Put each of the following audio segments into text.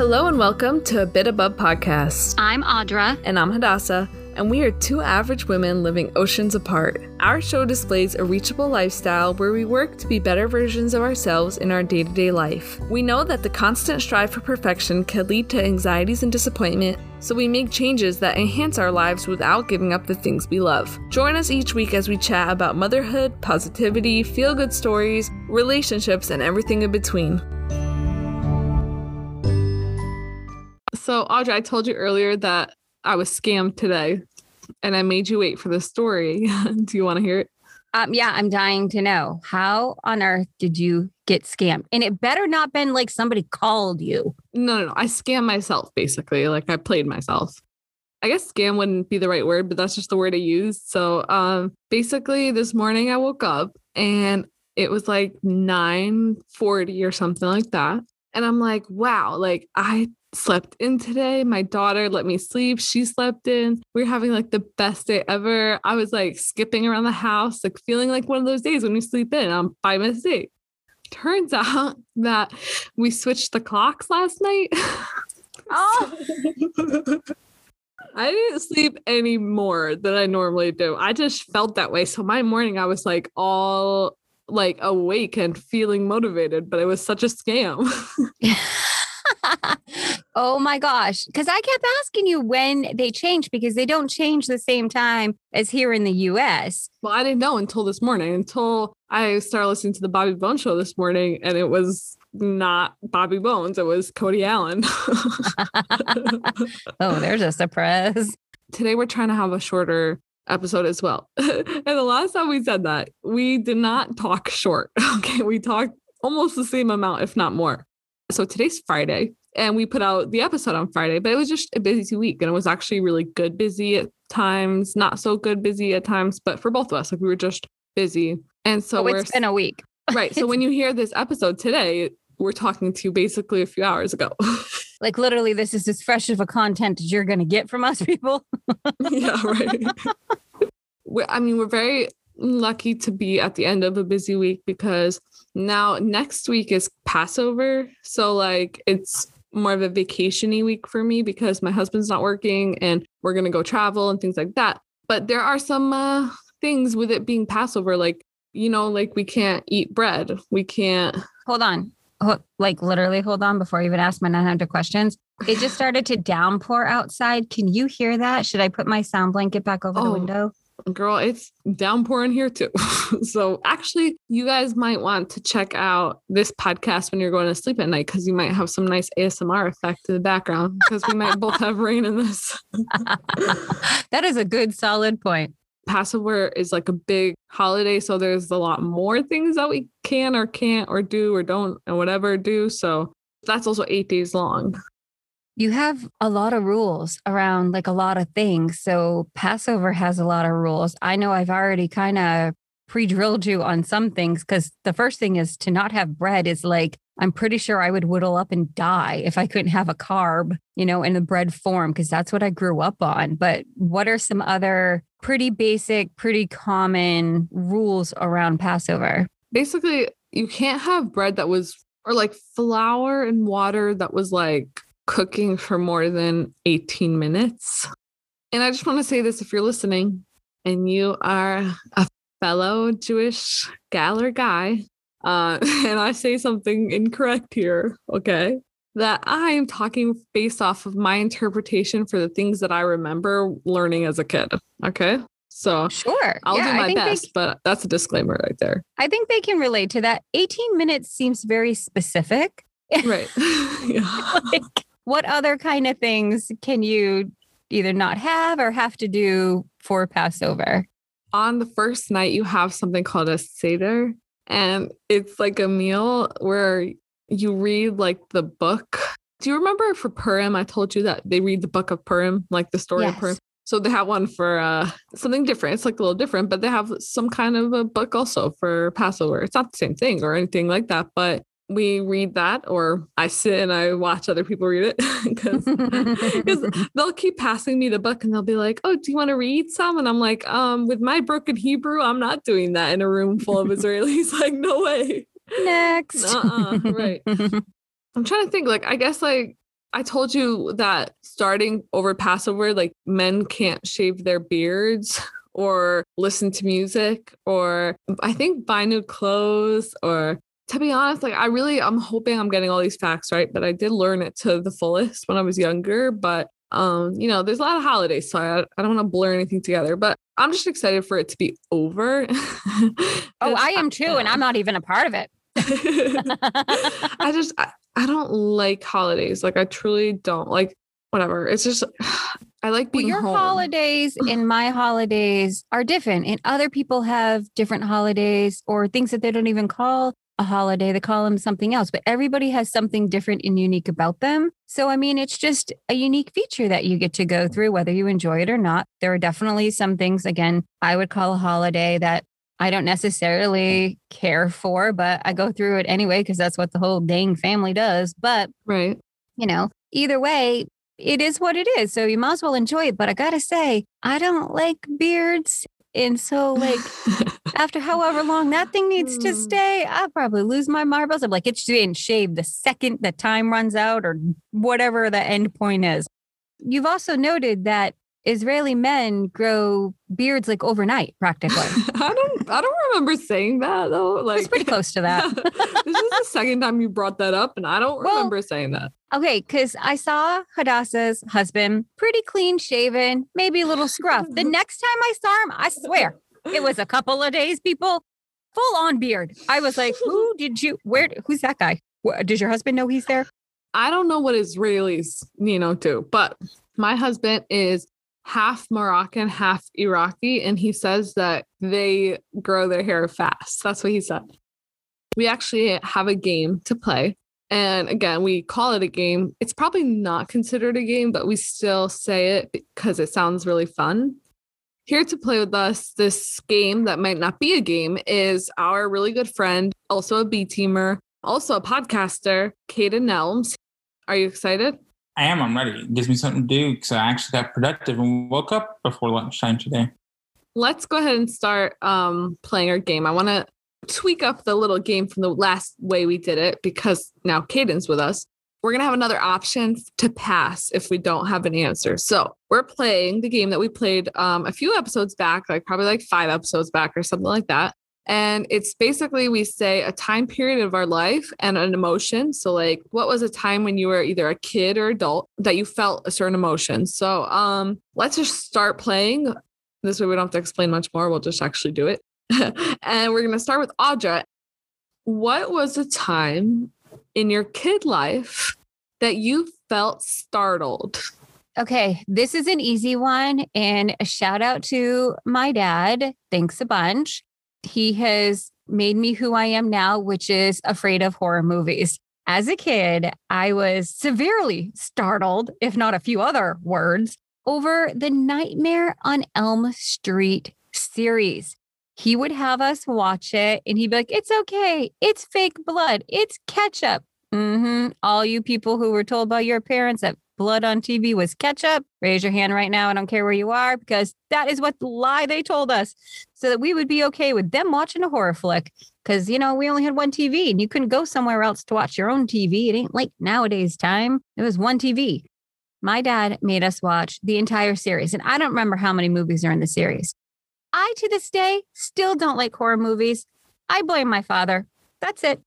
Hello and welcome to a Bit Above podcast. I'm Audra. And I'm Hadassah, and we are two average women living oceans apart. Our show displays a reachable lifestyle where we work to be better versions of ourselves in our day to day life. We know that the constant strive for perfection can lead to anxieties and disappointment, so we make changes that enhance our lives without giving up the things we love. Join us each week as we chat about motherhood, positivity, feel good stories, relationships, and everything in between. So, Audrey, I told you earlier that I was scammed today and I made you wait for the story. Do you want to hear it? Um, yeah, I'm dying to know. How on earth did you get scammed? And it better not been like somebody called you. No, no, no. I scammed myself basically. Like I played myself. I guess scam wouldn't be the right word, but that's just the word I used. So um basically this morning I woke up and it was like 9:40 or something like that. And I'm like, wow, like I slept in today. My daughter let me sleep. She slept in. We are having like the best day ever. I was like skipping around the house, like feeling like one of those days when you sleep in on by mistake. Turns out that we switched the clocks last night. Oh. I didn't sleep any more than I normally do. I just felt that way. So my morning I was like all like awake and feeling motivated, but it was such a scam. oh my gosh. Because I kept asking you when they change because they don't change the same time as here in the US. Well, I didn't know until this morning, until I started listening to the Bobby Bones show this morning, and it was not Bobby Bones, it was Cody Alan. oh, there's a surprise. Today, we're trying to have a shorter episode as well. and the last time we said that, we did not talk short. Okay. We talked almost the same amount, if not more. So today's Friday, and we put out the episode on Friday, but it was just a busy week and it was actually really good busy at times, not so good busy at times, but for both of us, like we were just busy. And so oh, it's been a week. right. So when you hear this episode today, we're talking to you basically a few hours ago. like literally, this is as fresh of a content as you're going to get from us people. yeah, right. I mean, we're very lucky to be at the end of a busy week because now next week is Passover. So like it's more of a vacationy week for me because my husband's not working and we're going to go travel and things like that. But there are some uh, things with it being Passover like you know like we can't eat bread. We can't Hold on. like literally hold on before I even ask my 900 questions. It just started to downpour outside. Can you hear that? Should I put my sound blanket back over oh, the window? Girl, it's downpouring here too. so actually, you guys might want to check out this podcast when you're going to sleep at night because you might have some nice ASMR effect in the background because we might both have rain in this. that is a good solid point. Passover is like a big holiday, so there's a lot more things that we can or can't or do or don't and whatever do. So that's also eight days long you have a lot of rules around like a lot of things. So Passover has a lot of rules. I know I've already kind of pre drilled you on some things because the first thing is to not have bread is like, I'm pretty sure I would whittle up and die if I couldn't have a carb, you know, in the bread form, because that's what I grew up on. But what are some other pretty basic, pretty common rules around Passover? Basically, you can't have bread that was, or like flour and water that was like cooking for more than 18 minutes. And I just want to say this if you're listening and you are a fellow Jewish gal or guy, uh, and I say something incorrect here, okay, that I am talking based off of my interpretation for the things that I remember learning as a kid, okay? So sure, I'll yeah, do my best, they, but that's a disclaimer right there. I think they can relate to that. 18 minutes seems very specific. Right. yeah. like, what other kind of things can you either not have or have to do for Passover? On the first night, you have something called a Seder, and it's like a meal where you read like the book. Do you remember for Purim? I told you that they read the book of Purim, like the story yes. of Purim. So they have one for uh, something different. It's like a little different, but they have some kind of a book also for Passover. It's not the same thing or anything like that, but we read that or I sit and I watch other people read it because they'll keep passing me the book and they'll be like, "Oh, do you want to read some?" And I'm like, "Um, with my broken Hebrew, I'm not doing that in a room full of Israelis. like, no way." Next. Uh-uh, right. I'm trying to think like I guess like I told you that starting over Passover, like men can't shave their beards or listen to music or I think buy new clothes or to be honest, like I really I'm hoping I'm getting all these facts right, but I did learn it to the fullest when I was younger. But um, you know, there's a lot of holidays, so I, I don't want to blur anything together, but I'm just excited for it to be over. oh, I am too, and I'm not even a part of it. I just I, I don't like holidays. Like I truly don't like whatever. It's just I like being well, your home. holidays and my holidays are different, and other people have different holidays or things that they don't even call a holiday. They call them something else, but everybody has something different and unique about them. So, I mean, it's just a unique feature that you get to go mm-hmm. through, whether you enjoy it or not. There are definitely some things, again, I would call a holiday that I don't necessarily care for, but I go through it anyway because that's what the whole dang family does. But, right. You know, either way, it is what it is. So you might as well enjoy it. But I got to say, I don't like beards. And so, like, after however long that thing needs to stay, I'll probably lose my marbles. I'm like, it's getting shaved the second the time runs out or whatever the end point is. You've also noted that Israeli men grow beards like overnight, practically. I don't I don't remember saying that though. Like it's pretty close to that. this is the second time you brought that up, and I don't well, remember saying that. Okay, because I saw Hadassah's husband pretty clean shaven, maybe a little scruff. the next time I saw him, I swear it was a couple of days, people, full on beard. I was like, who did you where who's that guy? Does your husband know he's there? I don't know what Israelis, you know, do, but my husband is half Moroccan, half Iraqi, and he says that they grow their hair fast. That's what he said. We actually have a game to play. And again, we call it a game. It's probably not considered a game, but we still say it because it sounds really fun. Here to play with us this game that might not be a game is our really good friend, also a B teamer, also a podcaster, Caden Nelms. Are you excited? I am. I'm ready. It gives me something to do because I actually got productive and woke up before lunchtime today. Let's go ahead and start um, playing our game. I want to tweak up the little game from the last way we did it because now Caden's with us. We're going to have another option to pass if we don't have an answer. So we're playing the game that we played um, a few episodes back, like probably like five episodes back or something like that. And it's basically we say a time period of our life and an emotion. So, like, what was a time when you were either a kid or adult that you felt a certain emotion? So, um, let's just start playing. This way, we don't have to explain much more. We'll just actually do it. and we're going to start with Audra. What was a time in your kid life that you felt startled? Okay, this is an easy one. And a shout out to my dad. Thanks a bunch he has made me who I am now, which is afraid of horror movies. As a kid, I was severely startled, if not a few other words, over the Nightmare on Elm Street series. He would have us watch it and he'd be like, It's okay. It's fake blood. It's ketchup. Mm-hmm. All you people who were told by your parents that blood on TV was ketchup, raise your hand right now. I don't care where you are because that is what the lie they told us so that we would be okay with them watching a horror flick. Because, you know, we only had one TV and you couldn't go somewhere else to watch your own TV. It ain't like nowadays time. It was one TV. My dad made us watch the entire series. And I don't remember how many movies are in the series. I, to this day, still don't like horror movies. I blame my father. That's it.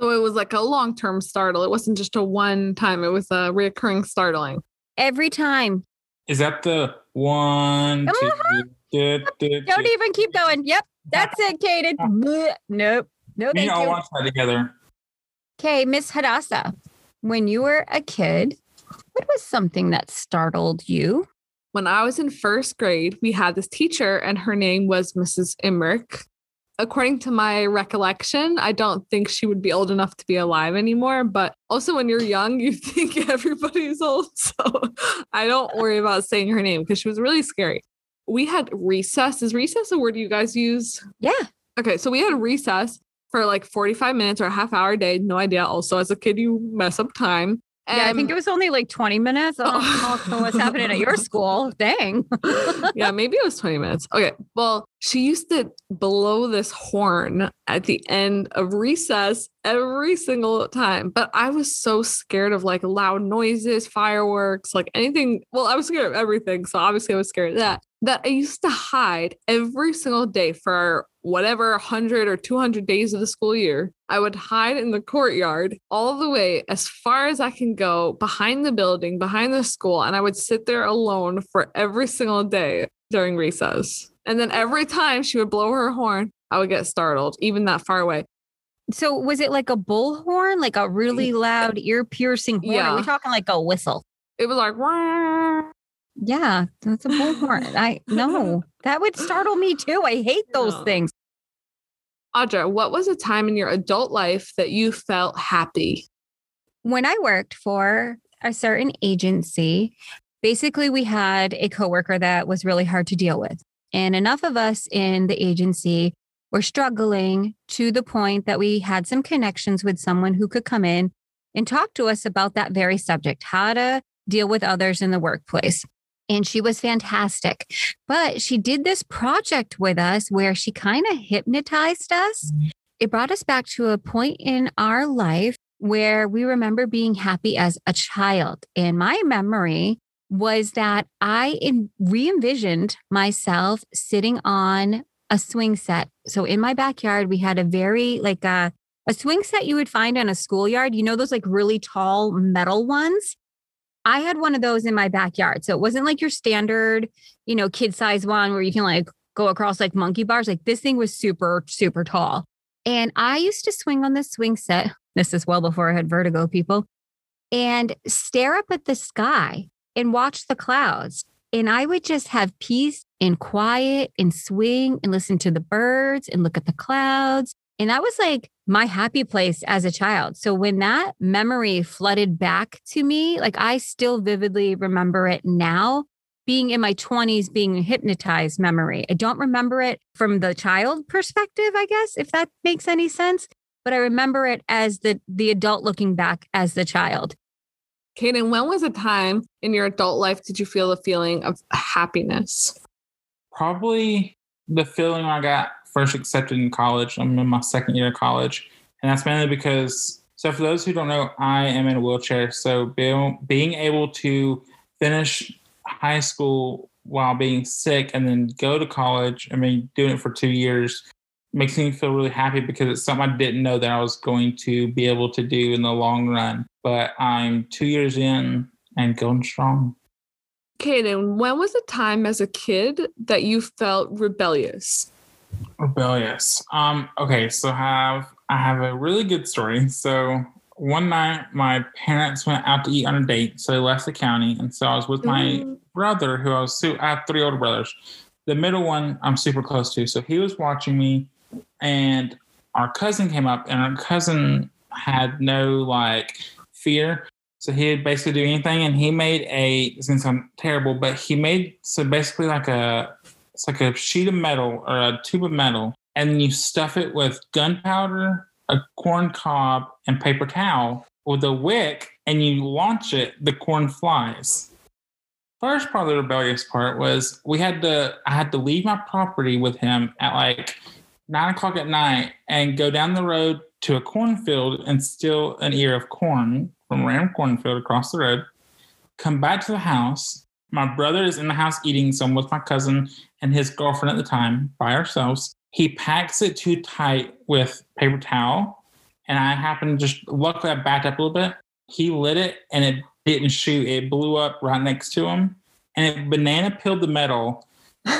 So it was like a long term startle. It wasn't just a one time, it was a reoccurring startling. Every time. Is that the one? Uh-huh. Two, Don't even keep going. Yep, that's it, Caden. nope. No, we all watch that together. Okay, Miss Hadassah, when you were a kid, what was something that startled you? When I was in first grade, we had this teacher, and her name was Mrs. Emmerich according to my recollection, I don't think she would be old enough to be alive anymore. But also, when you're young, you think everybody's old. So I don't worry about saying her name because she was really scary. We had recess. Is recess a word you guys use? Yeah. Okay. So we had recess for like 45 minutes or a half hour a day. No idea. Also, as a kid, you mess up time. Yeah, I think um, it was only like 20 minutes. Oh. Know what's happening at your school. Dang. yeah, maybe it was 20 minutes. Okay. Well, she used to blow this horn at the end of recess every single time. But I was so scared of like loud noises, fireworks, like anything. Well, I was scared of everything. So obviously I was scared of that. That I used to hide every single day for whatever 100 or 200 days of the school year. I would hide in the courtyard all the way as far as I can go behind the building, behind the school. And I would sit there alone for every single day during recess. And then every time she would blow her horn, I would get startled, even that far away. So was it like a bullhorn, like a really loud, ear piercing horn? Yeah. Are we talking like a whistle? It was like, Wah! Yeah, that's a bullhorn. I know that would startle me too. I hate those yeah. things. Audra, what was a time in your adult life that you felt happy? When I worked for a certain agency, basically we had a coworker that was really hard to deal with. And enough of us in the agency were struggling to the point that we had some connections with someone who could come in and talk to us about that very subject, how to deal with others in the workplace and she was fantastic. But she did this project with us where she kind of hypnotized us. It brought us back to a point in our life where we remember being happy as a child. And my memory was that I re envisioned myself sitting on a swing set. So in my backyard, we had a very like a, a swing set you would find on a schoolyard. You know, those like really tall metal ones? I had one of those in my backyard. So it wasn't like your standard, you know, kid size one where you can like go across like monkey bars. Like this thing was super, super tall. And I used to swing on this swing set. This is well before I had vertigo, people, and stare up at the sky and watch the clouds. And I would just have peace and quiet and swing and listen to the birds and look at the clouds. And that was like my happy place as a child. So when that memory flooded back to me, like I still vividly remember it now, being in my 20s, being hypnotized memory. I don't remember it from the child perspective, I guess, if that makes any sense. But I remember it as the the adult looking back as the child. Caden, when was a time in your adult life did you feel the feeling of happiness? Probably the feeling I got first accepted in college. I'm in my second year of college. And that's mainly because, so for those who don't know, I am in a wheelchair. So being, being able to finish high school while being sick and then go to college, I mean, doing it for two years makes me feel really happy because it's something I didn't know that I was going to be able to do in the long run. But I'm two years in and going strong. Caden, when was the time as a kid that you felt rebellious? Rebellious. Um, okay, so have I have a really good story. So one night my parents went out to eat on a date, so they left the county, and so I was with my mm. brother, who I was su- I have three older brothers. The middle one I'm super close to, so he was watching me, and our cousin came up, and our cousin had no like fear. So he'd basically do anything, and he made a. It's gonna sound terrible, but he made so basically like a it's like a sheet of metal or a tube of metal, and you stuff it with gunpowder, a corn cob, and paper towel with a wick, and you launch it, the corn flies. First part of the rebellious part was we had to I had to leave my property with him at like nine o'clock at night and go down the road to a cornfield and steal an ear of corn from a random cornfield across the road. Come back to the house. My brother is in the house eating, some with my cousin and his girlfriend at the time by ourselves. He packs it too tight with paper towel. And I happened to just luckily I backed up a little bit. He lit it and it didn't shoot. It blew up right next to him. And it banana peeled the metal,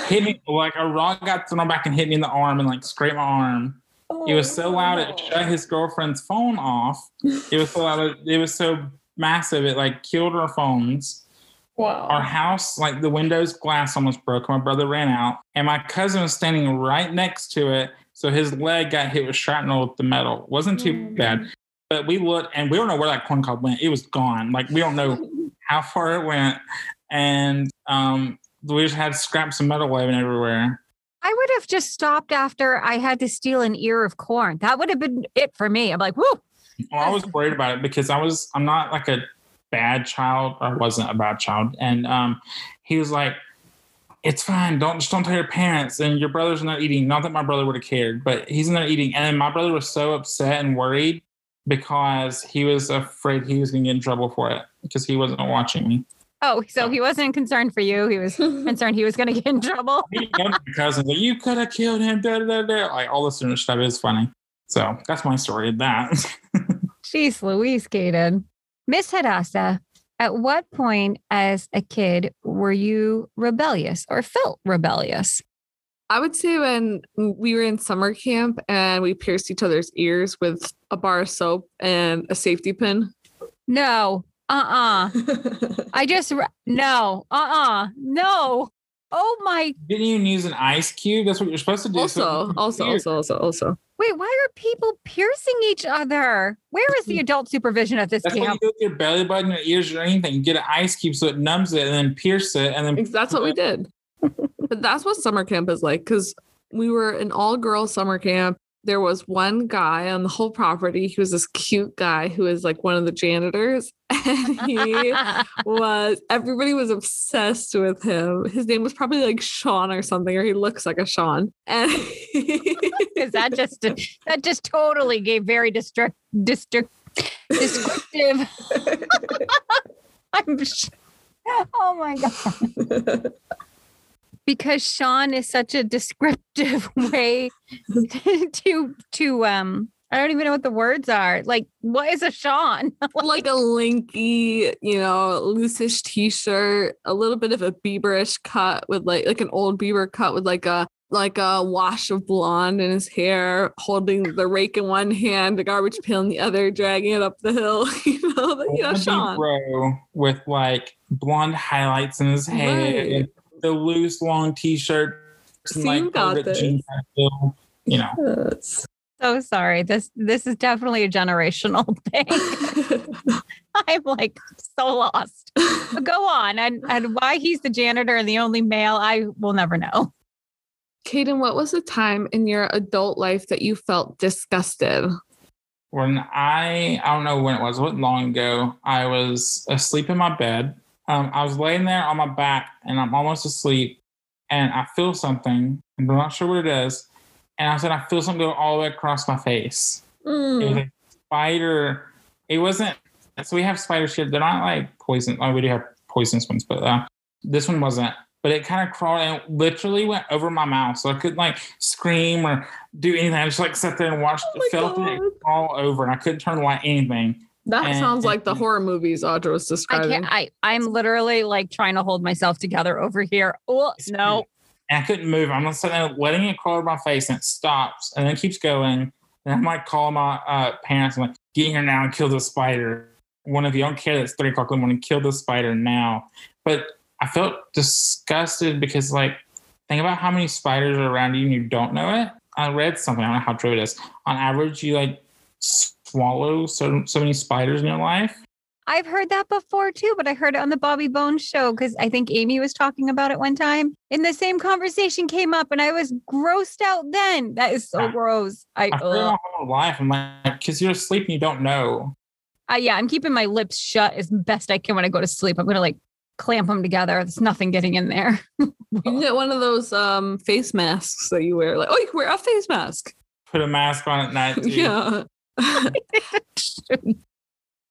hit me like a rock got thrown back and hit me in the arm and like scraped my arm. Oh, it was so loud it oh, shut his girlfriend's phone off. It was so loud. It was so massive. It like killed our phones. Wow. Our house, like the windows glass almost broke. My brother ran out, and my cousin was standing right next to it. So his leg got hit with shrapnel with the metal. wasn't too mm. bad. But we looked and we don't know where that corn cob went. It was gone. Like we don't know how far it went. And um, we just had scraps of metal waving everywhere. I would have just stopped after I had to steal an ear of corn. That would have been it for me. I'm like, whoo. Well, I was worried about it because I was I'm not like a bad child or wasn't a bad child. And um, he was like, it's fine. Don't just don't tell your parents. And your brother's in there eating. Not that my brother would have cared, but he's in there eating. And my brother was so upset and worried because he was afraid he was going to get in trouble for it because he wasn't watching me. Oh, so he wasn't concerned for you. He was concerned he was going to get in trouble. cousins like, you could have killed him. Da, da, da. Like all this stuff is funny. So that's my story of that. Jeez Louise, Caden. Miss Hadassah, at what point as a kid were you rebellious or felt rebellious? I would say when we were in summer camp and we pierced each other's ears with a bar of soap and a safety pin. No, uh uh I just, no, uh uh no. Oh my. Didn't you use an ice cube? That's what you're supposed to do. Also, so also, also, also, also. Wait, why are people piercing each other? Where is the mm. adult supervision at this that's camp? That's you do with your belly button, your ears, or anything. You get an ice cube so it numbs it and then pierce it. And then that's what we did. but that's what summer camp is like because we were an all girl summer camp there was one guy on the whole property. He was this cute guy who was like one of the janitors. And he was, everybody was obsessed with him. His name was probably like Sean or something, or he looks like a Sean. And because that just, that just totally gave very district, district, descriptive. I'm, oh my God because Sean is such a descriptive way to to um I don't even know what the words are. Like, what is a Sean? like a linky, you know, loosish t-shirt, a little bit of a Bieberish cut with like like an old Bieber cut with like a like a wash of blonde in his hair, holding the rake in one hand, the garbage pail in the other, dragging it up the hill. you know, you know, Sean. Bro with like blonde highlights in his hair, right the loose long t-shirt like got this. you know. Yes. so sorry. This this is definitely a generational thing. I'm like so lost. But go on. And and why he's the janitor and the only male i will never know. Caden, what was the time in your adult life that you felt disgusted? When I, I don't know when it was, what long ago, I was asleep in my bed um, I was laying there on my back and I'm almost asleep and I feel something and I'm not sure what it is. And I said, I feel something go all the way across my face. Mm. It was a spider. It wasn't, so we have spider here. They're not like poison. Oh, we do have poisonous ones, but uh, this one wasn't. But it kind of crawled and literally went over my mouth. So I couldn't like scream or do anything. I just like sat there and watched, oh felt God. it all over and I couldn't turn the light, anything. That and, sounds like the horror movies Audra was describing. I can't. I I'm literally like trying to hold myself together over here. Oh no! And I couldn't move. I'm sitting there letting it crawl over my face, and it stops, and then it keeps going. And I might call my uh, parents and like, get here now and kill the spider. One of you, I don't care that it's three o'clock in the morning, kill the spider now. But I felt disgusted because, like, think about how many spiders are around you and you don't know it. I read something, I don't know how true it is. On average, you like swallow so so many spiders in your life? I've heard that before too, but I heard it on the Bobby Bones show because I think Amy was talking about it one time. And the same conversation came up, and I was grossed out. Then that is so yeah. gross. I, I heard my whole life. I'm like, because you're asleep and you don't know. Uh, yeah, I'm keeping my lips shut as best I can when I go to sleep. I'm gonna like clamp them together. There's nothing getting in there. you get one of those um, face masks that you wear. Like, oh, you can wear a face mask. Put a mask on at night. Too. Yeah.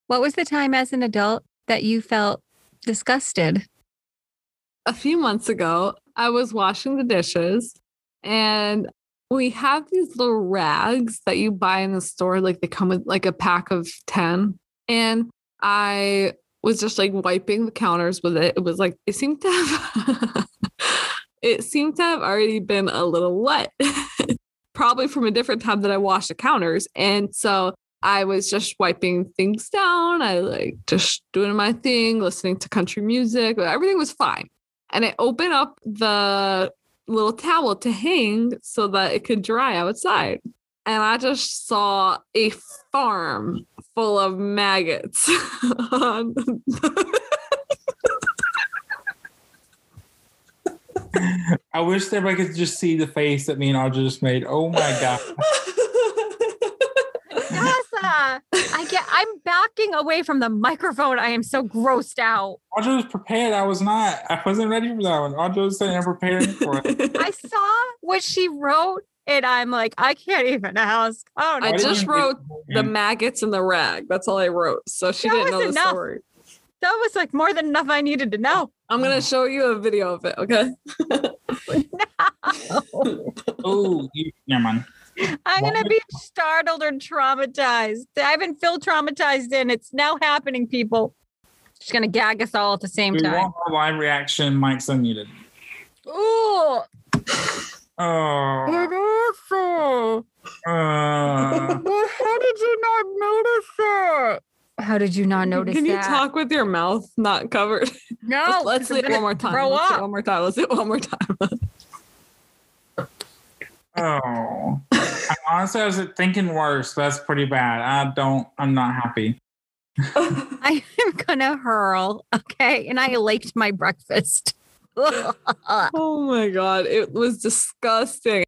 what was the time as an adult that you felt disgusted? A few months ago, I was washing the dishes and we have these little rags that you buy in the store. Like they come with like a pack of 10. And I was just like wiping the counters with it. It was like, it seemed to have, it seemed to have already been a little wet. probably from a different time that I washed the counters. And so I was just wiping things down. I like just doing my thing, listening to country music. Everything was fine. And I opened up the little towel to hang so that it could dry outside. And I just saw a farm full of maggots on I wish everybody could just see the face that me and Audra just made. Oh my god. Yeah. I get I'm backing away from the microphone. I am so grossed out. Audra was prepared. I was not. I wasn't ready for that one. Audra was saying I'm prepared for it. I saw what she wrote and I'm like, I can't even ask. Oh no. I Why didn't just wrote the maggots and the rag. That's all I wrote. So she That didn't know the enough. story. that was like more than enough I needed to know. I'm gonna show you a video of it. Okay. no. Oh, you, never mind. I'm gonna be startled or traumatized. I haven't feel traumatized in. It's now happening, people. She's gonna gag us all at the same We time. want our live reaction. Mike's unmuted. Ooh, Oh. it is so. Uh, Well, how did you not notice it? How did you not notice Can you that? talk with your mouth not covered? No, Let's do it one more time. Grow Let's it up. one more time. Let's do it one more time. oh. I honestly, I was thinking worse. That's pretty bad. I don't. I'm not happy. I am gonna hurl. Okay, and I liked my breakfast. Oh my god, it was disgusting.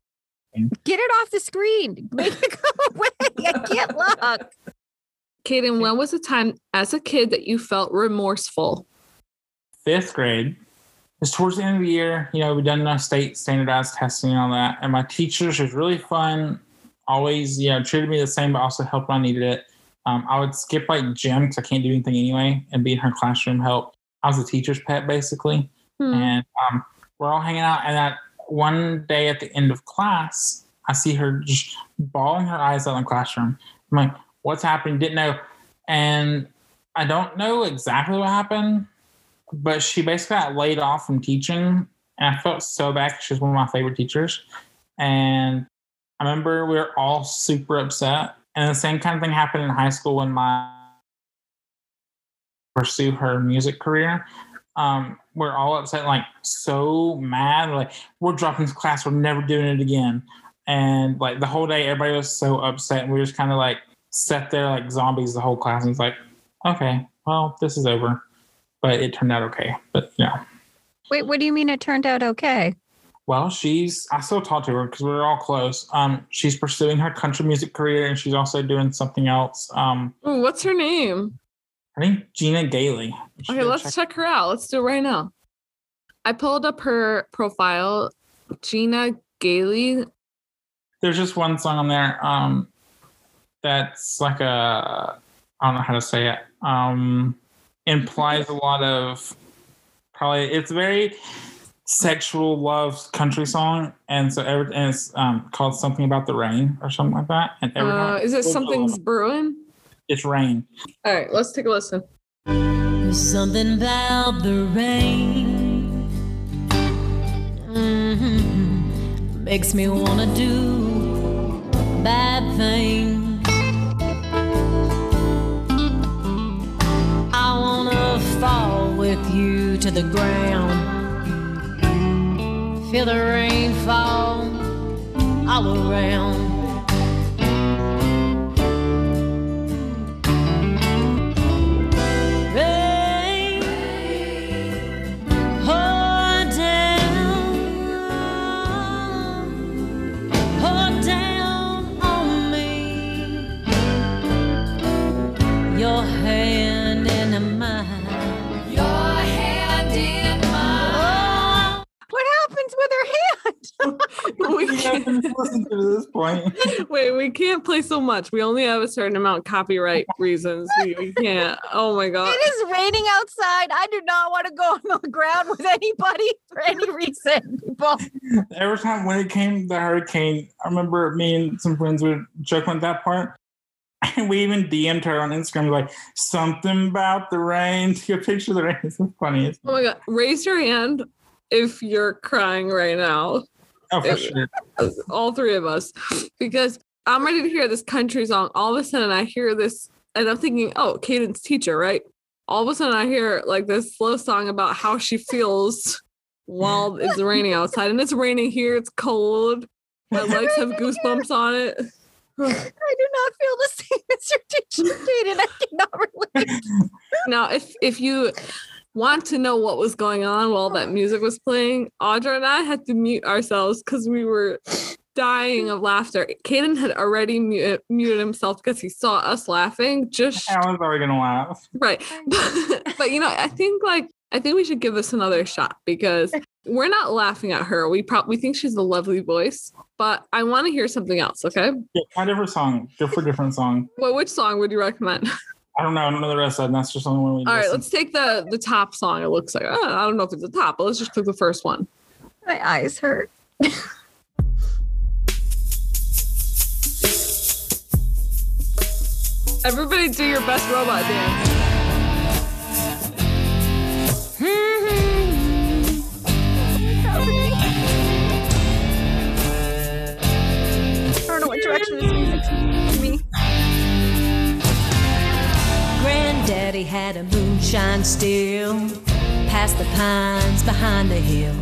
Get it off the screen. Make it go away. I can't look. Caden, when was the time as a kid that you felt remorseful? Fifth grade. It's towards the end of the year. You know, we've done our state standardized testing and all that. And my teachers was really fun. Always, you know, treated me the same, but also helped when I needed it. Um, I would skip like gym because I can't do anything anyway, and be in her classroom help. I was a teacher's pet basically. Hmm. and um, we're all hanging out. And that one day at the end of class, I see her just bawling her eyes out in the classroom. I'm like, "What's happening?" Didn't know, and I don't know exactly what happened, but she basically got laid off from teaching, and I felt so bad She was one of my favorite teachers, and I remember we were all super upset. And the same kind of thing happened in high school when my pursue her music career um, we're all upset, like so mad, like we're dropping this class, we're never doing it again. And like the whole day, everybody was so upset, and we were just kind of like sat there like zombies the whole class. And it's like, okay, well, this is over, but it turned out okay. But you know, Wait, what do you mean it turned out okay? well, she's I still talk to her because we're all close. Um, she's pursuing her country music career, and she's also doing something else. Um, Ooh, what's her name? I think Gina Gailey. Okay, let's check- check her out. Let's do it right now. I pulled up her profile, Gina Gailey. there's just one song on there um that's like a i don't know how to say it um implies a lot of probably it's a very sexual love country song and so every and it's um called something about the rain or something like that and every Uh, is it it's something's brewing? it's rain All right, let's take a listen. There's something about the rain. Mhm. Makes me wanna do bad things. With you to the ground. Feel the rain fall all around. Listen to this point wait, we can't play so much. We only have a certain amount copyright reasons. We, we can't. Oh my god. It is raining outside. I do not want to go on the ground with anybody for any reason. People. every time when it came the hurricane, I remember me and some friends would joke at that part. And we even DM'd her on Instagram like something about the rain. Take a picture of the rain. It's so funny. It's, Oh my god. Raise your hand if you're crying right now. Oh, for sure. all three of us because I'm ready to hear this country song. All of a sudden, I hear this, and I'm thinking, oh, Caden's teacher, right? All of a sudden, I hear like this slow song about how she feels while it's raining outside, and it's raining here. It's cold. My legs have goosebumps on it. I do not feel the same as your teacher, Caden. I cannot relate. Now, if if you want to know what was going on while that music was playing, Audra and I had to mute ourselves because we were dying of laughter. Caden had already muted, muted himself because he saw us laughing. Just I was already gonna laugh. right, but, but you know, I think like I think we should give this another shot because we're not laughing at her. We probably think she's a lovely voice, but I want to hear something else. Okay, Yeah, a different song. Go for a different song. well, which song would you recommend? I don't know. I don't know the rest of it. That's just the only one we All right, listen. let's take the the top song. It looks like oh, I don't know if it's the top, but let's just pick the first one. My eyes hurt. Everybody, do your best robot dance. I don't know what direction this music's taking me. Granddaddy had a moonshine still, past the pines behind the hill.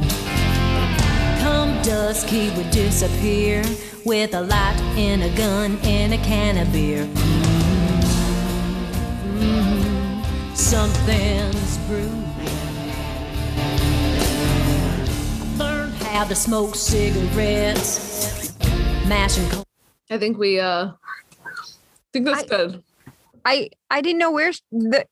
Come dusk, he would disappear with a light and a gun and a can of beer. Mm, Something's brewing. Learned how to smoke cigarettes, mashing. co- I think we uh I think that's I- good. I I didn't know where the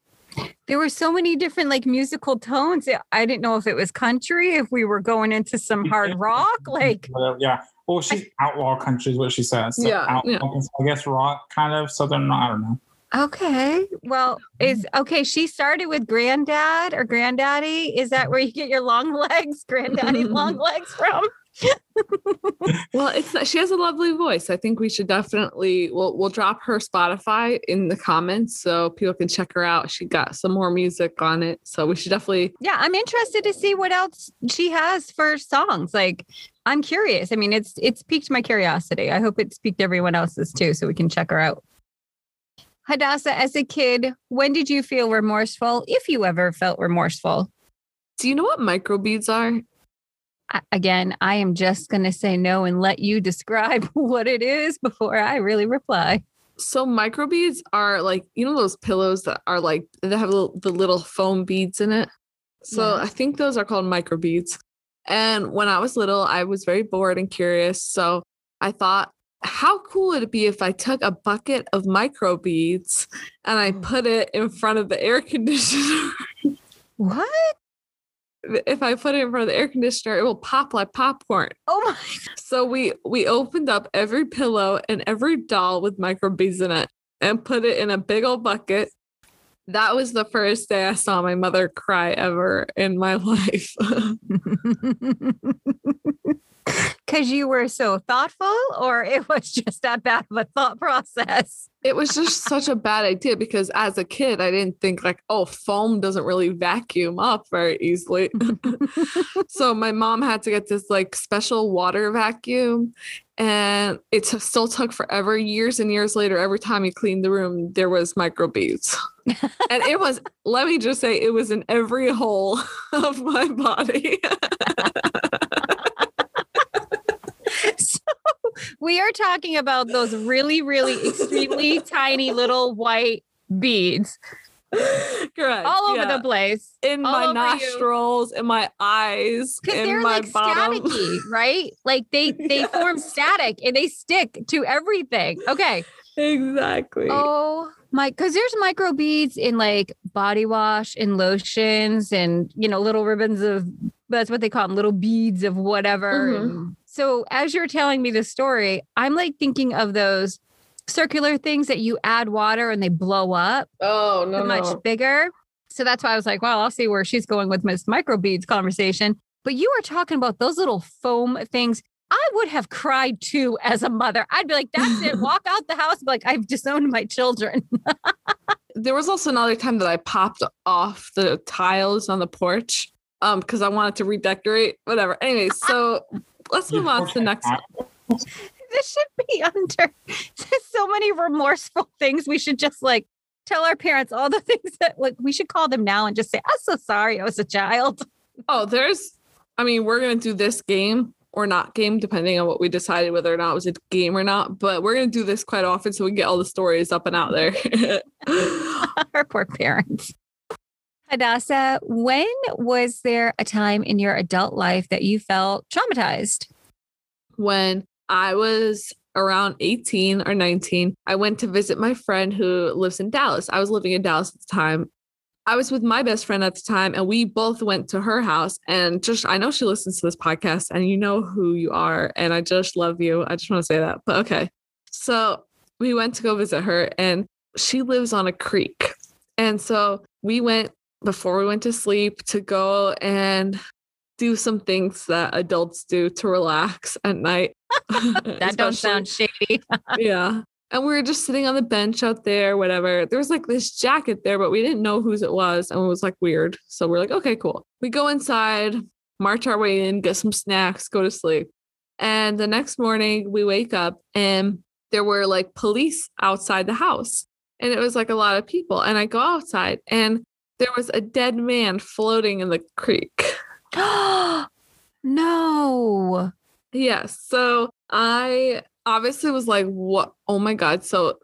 there were so many different like musical tones. I didn't know if it was country, if we were going into some hard rock. Like, yeah. Well, she's outlaw country is what she says. So Yeah, outlaw, yeah. I guess rock, kind of southern. I don't know. okay, well, is okay. She started with granddad or granddaddy. Is that where you get your long legs, granddaddy long legs from? Well, it's she has a lovely voice. I think we should definitely we'll we'll drop her Spotify in the comments so people can check her out. She got some more music on it, so we should definitely. Yeah, I'm interested to see what else she has for songs. Like, I'm curious. I mean, it's it's piqued my curiosity. I hope it's piqued everyone else's too, so we can check her out. Hadassah, as a kid, when did you feel remorseful, if you ever felt remorseful? Do you know what microbeads are? Again, I am just going to say no and let you describe what it is before I really reply. So microbeads are like you know those pillows that are like that have the little foam beads in it. So Yeah. I think those are called microbeads. And when I was little, I was very bored and curious. So I thought, how cool would it be if I took a bucket of microbeads and I Mm. put it in front of the air conditioner? What? If I put it in front of the air conditioner, it will pop like popcorn. Oh my! So we we opened up every pillow and every doll with microbeads in it and put it in a big old bucket. That was the first day I saw my mother cry ever in my life. Because you were so thoughtful, or it was just that bad of a thought process. it was just such a bad idea because as a kid, I didn't think like, oh, foam doesn't really vacuum up very easily. so my mom had to get this like special water vacuum and it t- still took forever years and years later every time you cleaned the room there was microbeads and it was let me just say it was in every hole of my body so we are talking about those really, really extremely tiny little white beads correct all over yeah. the place. in all my over you. nostrils in my eyes Because they're my like bottom staticky, right? Like they they form static and they stick to everything. Okay. exactly Oh my, because there's micro beads in like body wash and lotions and you know little ribbons of that's what they call them, little beads of whatever. Mhm. And so as you're telling me the story, I'm like thinking of those circular things that you add water and they blow up oh no, much no. bigger. So that's why I was like, well, I'll see where she's going with Miss Microbeads conversation. But you were talking about those little foam things. I would have cried too as a mother. I'd be like, that's it. Walk out the house. Be like, I've disowned my children. there was also another time that I popped off the tiles on the porch um because I wanted to redecorate whatever. Anyway, so let's move on to the next one. this should be under so many remorseful things. We should just like tell our parents all the things that like we should call them now and just say, I'm so sorry I was a child. Oh, there's I mean, we're gonna do this game or not game, depending on what we decided whether or not it was a game or not. But we're gonna do this quite often so we can get all the stories up and out there. our poor parents. Hadassah, when was there a time in your adult life that you felt traumatized? when I was around 18 or 19. I went to visit my friend who lives in Dallas. I was living in Dallas at the time. I was with my best friend at the time, and we both went to her house. And just, I know she listens to this podcast, and you know who you are. And I just love you. I just want to say that. But okay. So we went to go visit her, and she lives on a creek. And so we went before we went to sleep to go and do some things that adults do to relax at night. That don't sound shady. yeah. And we were just sitting on the bench out there, whatever. There was like this jacket there, but we didn't know whose it was. And it was like weird. So we're like, okay, cool. We go inside, march our way in, get some snacks, go to sleep. And the next morning we wake up and there were like police outside the house. And it was like a lot of people. And I go outside and there was a dead man floating in the creek. no. Yes. So I obviously was like, what? Oh my God. So,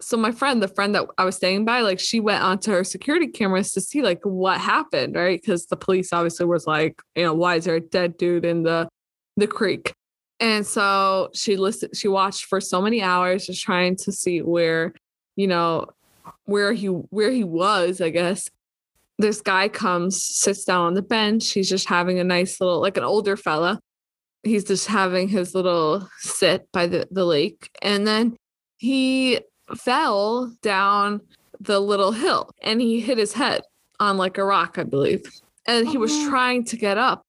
so my friend, the friend that I was staying by, like she went onto her security cameras to see like what happened, right? Because the police obviously was like, you know, why is there a dead dude in the the creek? And so she listened, she watched for so many hours just trying to see where, you know, where he where he was, I guess. This guy comes, sits down on the bench. He's just having a nice little, like an older fella he's just having his little sit by the, the lake. And then he fell down the little hill and he hit his head on like a rock, I believe. And he was Oh. trying to get up,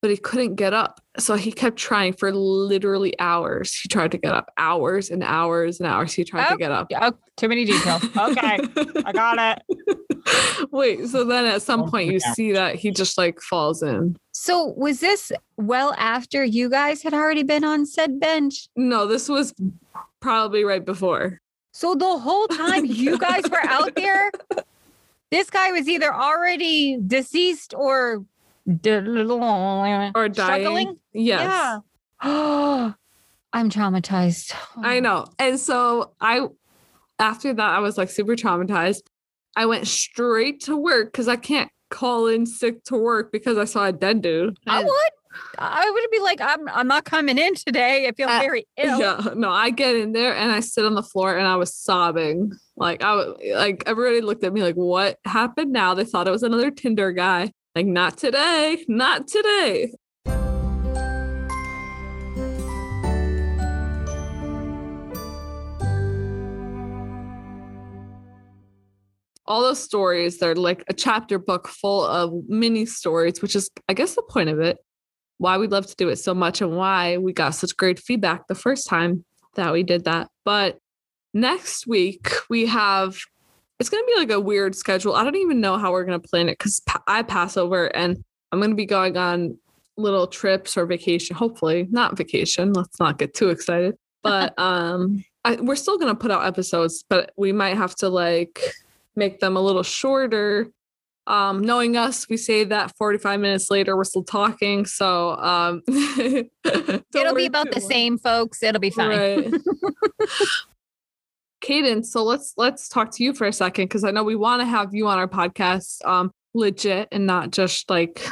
but he couldn't get up. So he kept trying for literally hours. He tried to get up hours and hours and hours. He tried Oh, to get up. Oh, too many details. Okay. I got it. Wait, so then at some point you see that he just like falls in. So was this well after you guys had already been on said bench? No, this was probably right before. So the whole time you guys were out there, this guy was either already deceased or or dying. struggling. Yes. Yeah. I'm traumatized. I know. And so I, after that, I was like super traumatized. I went straight to work because I can't call in sick to work because I saw a dead dude. I would. I would be like, I'm I'm not coming in today. I feel very ill. Yeah, no, I get in there and I sit on the floor and I was sobbing. Like I like everybody looked at me like, what happened now? They thought it was another Tinder guy. Like, not today, not today. all those stories they're like a chapter book full of mini stories which is i guess the point of it why we love to do it so much and why we got such great feedback the first time that we did that but next week we have it's going to be like a weird schedule i don't even know how we're going to plan it because i pass over and i'm going to be going on little trips or vacation hopefully not vacation let's not get too excited but um I, we're still going to put out episodes but we might have to like make them a little shorter. Um, knowing us, we say that 45 minutes later we're still talking. So um It'll be about the much. same, folks. It'll be fine. Right. Caden, so let's let's talk to you for a second because I know we want to have you on our podcast um legit and not just like,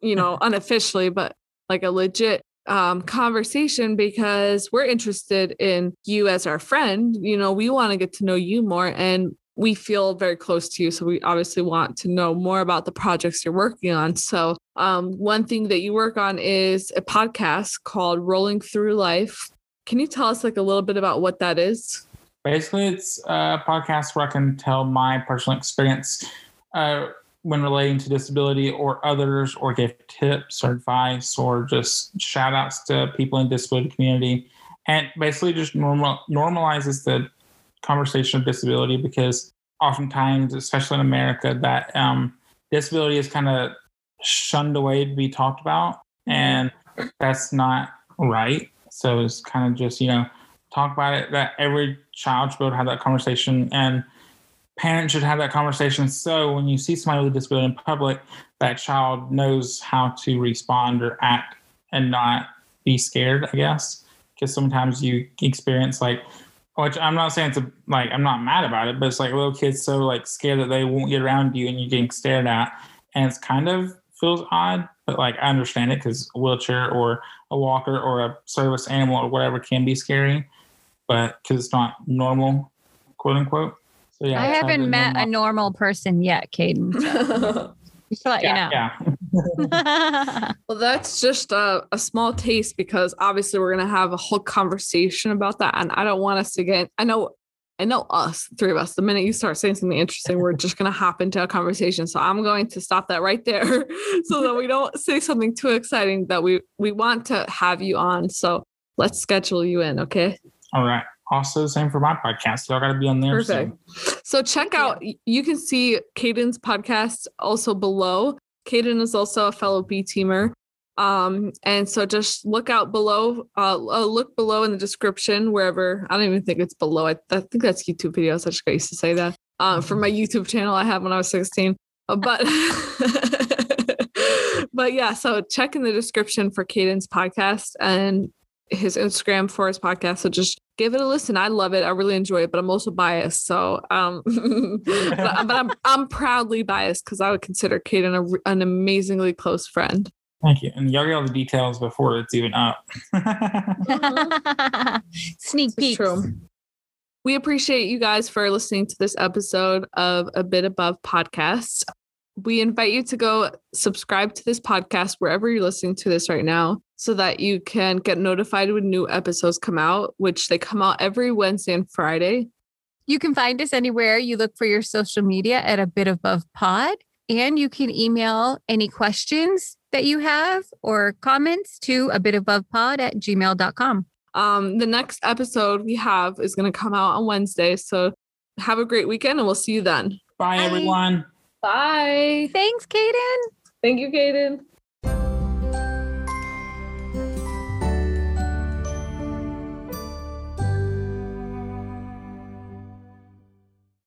you know, unofficially, but like a legit um, conversation because we're interested in you as our friend. You know, we want to get to know you more and we feel very close to you. So we obviously want to know more about the projects you're working on. So um, one thing that you work on is a podcast called Rolling Through Life. Can you tell us like a little bit about what that is? Basically, it's a podcast where I can tell my personal experience uh, when relating to disability or others, or give tips or advice, or just shout outs to people in the disability community. And basically, just normal normalizes the conversation of disability because oftentimes, especially in America, that um, disability is kind of shunned away to be talked about, and that's not right. So it's kind of just you know talk about it that every child should be able to have that conversation and parents should have that conversation so when you see somebody with a disability in public that child knows how to respond or act and not be scared i guess. Because sometimes you experience like which i'm not saying it's a, like i'm not mad about it but it's like little kids so like scared that they won't get around you and you're getting stared at and it's kind of feels odd but like I understand it because a wheelchair or a walker or a service animal or whatever can be scary, but because it's not normal, quote unquote. So yeah, I haven't the met a normal- normal person yet, Caden. So just to let Yeah, you know. yeah. Well, that's just a, a small taste because obviously we're gonna have a whole conversation about that, and I don't want us to get. I know, I know us three of us. The minute you start saying something interesting, we're just gonna hop into a conversation. So I'm going to stop that right there, so that we don't say something too exciting that we we want to have you on. So let's schedule you in, okay? All right. Also, the same for my podcast. Y'all got to be on there. Perfect. soon. So check out. You can see Caden's podcast also below. Caden is also a fellow B teamer. Um, and so just look out below, uh, uh, look below in the description, wherever. I don't even think it's below. I, I think that's YouTube videos. I just got used to say that. Um, for my YouTube channel I had when I was 16. Uh, but but yeah, so check in the description for Caden's podcast and his Instagram for his podcast. So just give it a listen. I love it. I really enjoy it, but I'm also biased. So um but, but I'm I'm proudly biased because I would consider Caden a, an amazingly close friend. Thank you. And y'all get all the details before it's even up. Sneak peek. true. We appreciate you guys for listening to this episode of A Bit Above Podcast. We invite you to go subscribe to this podcast wherever you're listening to this right now so that you can get notified when new episodes come out, which they come out every Wednesday and Friday. You can find us anywhere you look for your social media at a bit above pod. And you can email any questions that you have or comments to a bit above pod at gmail.com. Um, the next episode we have is going to come out on Wednesday. So have a great weekend and we'll see you then. Bye, Bye. everyone. Bye. Thanks, Caden. Thank you, Caden.